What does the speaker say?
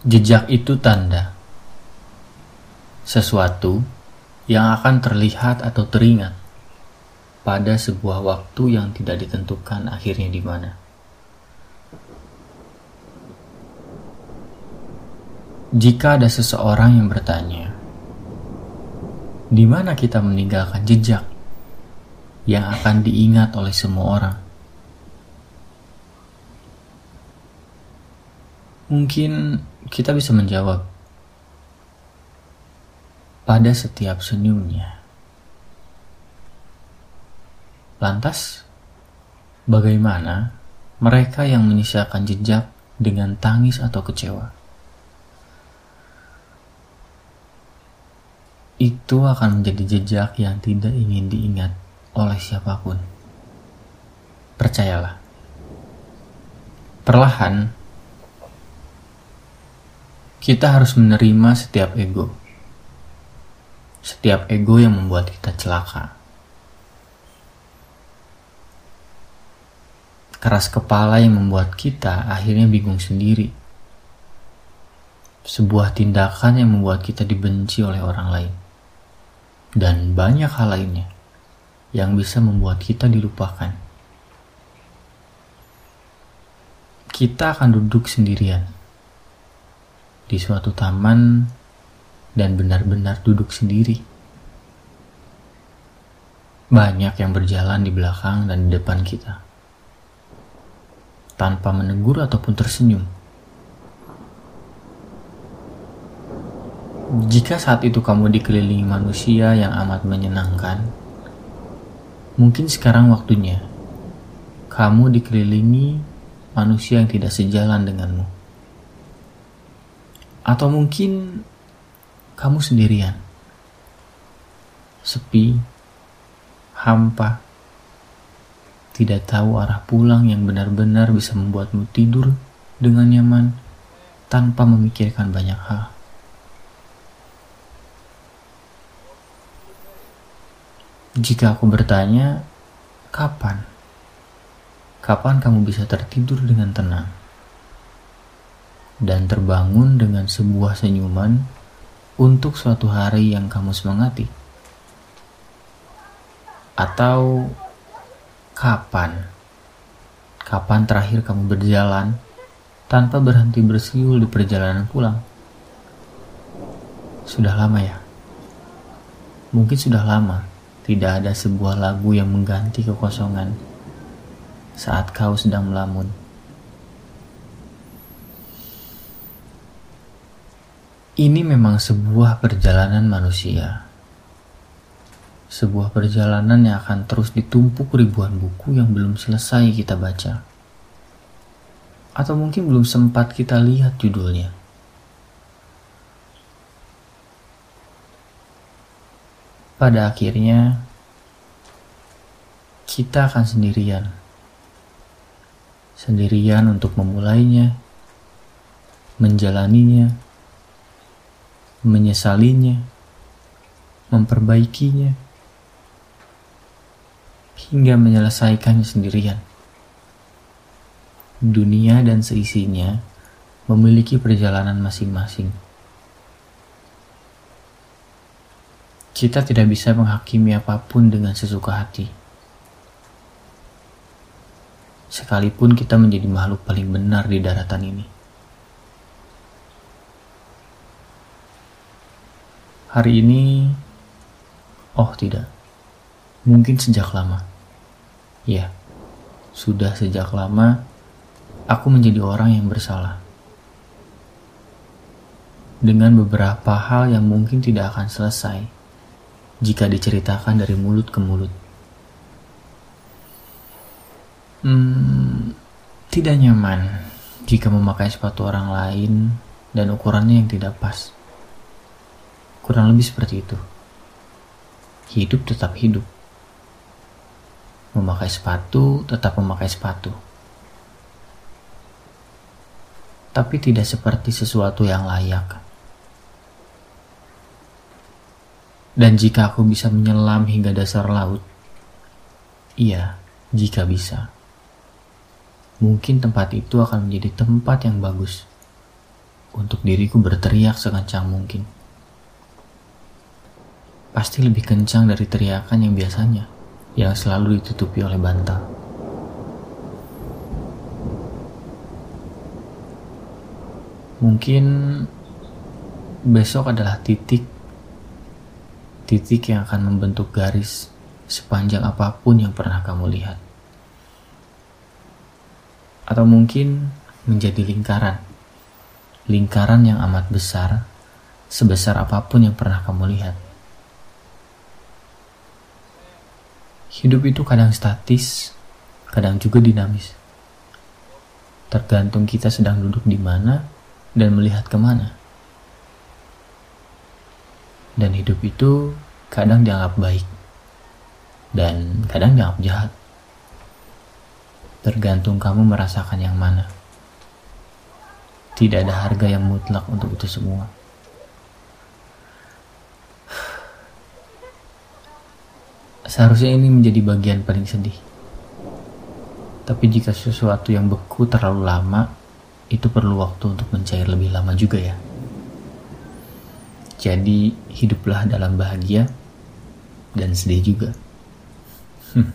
Jejak itu tanda sesuatu yang akan terlihat atau teringat pada sebuah waktu yang tidak ditentukan akhirnya di mana. Jika ada seseorang yang bertanya, di mana kita meninggalkan jejak yang akan diingat oleh semua orang? Mungkin kita bisa menjawab pada setiap senyumnya. Lantas, bagaimana mereka yang menyisakan jejak dengan tangis atau kecewa? Itu akan menjadi jejak yang tidak ingin diingat oleh siapa pun. Percayalah, perlahan kita harus menerima setiap ego. Setiap ego yang membuat kita celaka. Keras kepala yang membuat kita akhirnya bingung sendiri. Sebuah tindakan yang membuat kita dibenci oleh orang lain. Dan banyak hal lainnya yang bisa membuat kita dilupakan. Kita akan duduk sendirian di suatu taman dan benar-benar duduk sendiri. Banyak yang berjalan di belakang dan di depan kita, tanpa menegur ataupun tersenyum. Jika saat itu kamu dikelilingi manusia yang amat menyenangkan, mungkin sekarang waktunya kamu dikelilingi manusia yang tidak sejalan denganmu. Atau mungkin kamu sendirian. Sepi, hampa, tidak tahu arah pulang yang benar-benar bisa membuatmu tidur dengan nyaman tanpa memikirkan banyak hal. Jika aku bertanya, kapan? Kapan kamu bisa tertidur dengan tenang? Dan terbangun dengan sebuah senyuman untuk suatu hari yang kamu semangati? Atau kapan? Kapan terakhir kamu berjalan tanpa berhenti bersiul di perjalanan pulang? Sudah lama ya? Mungkin sudah lama tidak ada sebuah lagu yang mengganti kekosongan saat kau sedang melamun. Ini memang sebuah perjalanan manusia. Sebuah perjalanan yang akan terus ditumpuk ribuan buku yang belum selesai kita baca. Atau mungkin belum sempat kita lihat judulnya. Pada akhirnya, kita akan sendirian. Sendirian untuk memulainya, menjalaninya, menyesalinya, memperbaikinya, hingga menyelesaikannya sendirian. Dunia dan seisinya memiliki perjalanan masing-masing. Kita tidak bisa menghakimi apa pun dengan sesuka hati. Sekalipun kita menjadi makhluk paling benar di daratan ini. Hari ini, oh tidak, mungkin sejak lama. Ya, sudah sejak lama aku menjadi orang yang bersalah. Dengan beberapa hal yang mungkin tidak akan selesai jika diceritakan dari mulut ke mulut. Hmm, tidak nyaman jika memakai sepatu orang lain dan ukurannya yang tidak pas Kurang lebih seperti itu. Hidup tetap hidup. Memakai sepatu tetap memakai sepatu. Tapi tidak seperti sesuatu yang layak. Dan jika aku bisa menyelam hingga dasar laut, iya, jika bisa, mungkin tempat itu akan menjadi tempat yang bagus untuk diriku berteriak sekencang mungkin. Pasti lebih kencang dari teriakan yang biasanya, yang selalu ditutupi oleh bantal. Mungkin besok adalah titik titik yang akan membentuk garis sepanjang apa pun yang pernah kamu lihat. Atau mungkin menjadi lingkaran. Lingkaran yang amat besar, sebesar apa pun yang pernah kamu lihat. Hidup itu kadang statis, kadang juga dinamis. Tergantung kita sedang duduk di mana dan melihat ke mana. Dan hidup itu kadang dianggap baik dan kadang dianggap jahat. Tergantung kamu merasakan yang mana. Tidak ada harga yang mutlak untuk itu semua. Seharusnya ini menjadi bagian paling sedih. Tapi jika sesuatu yang beku terlalu lama, itu perlu waktu untuk mencair lebih lama juga ya. Jadi hiduplah dalam bahagia dan sedih juga. Hmm.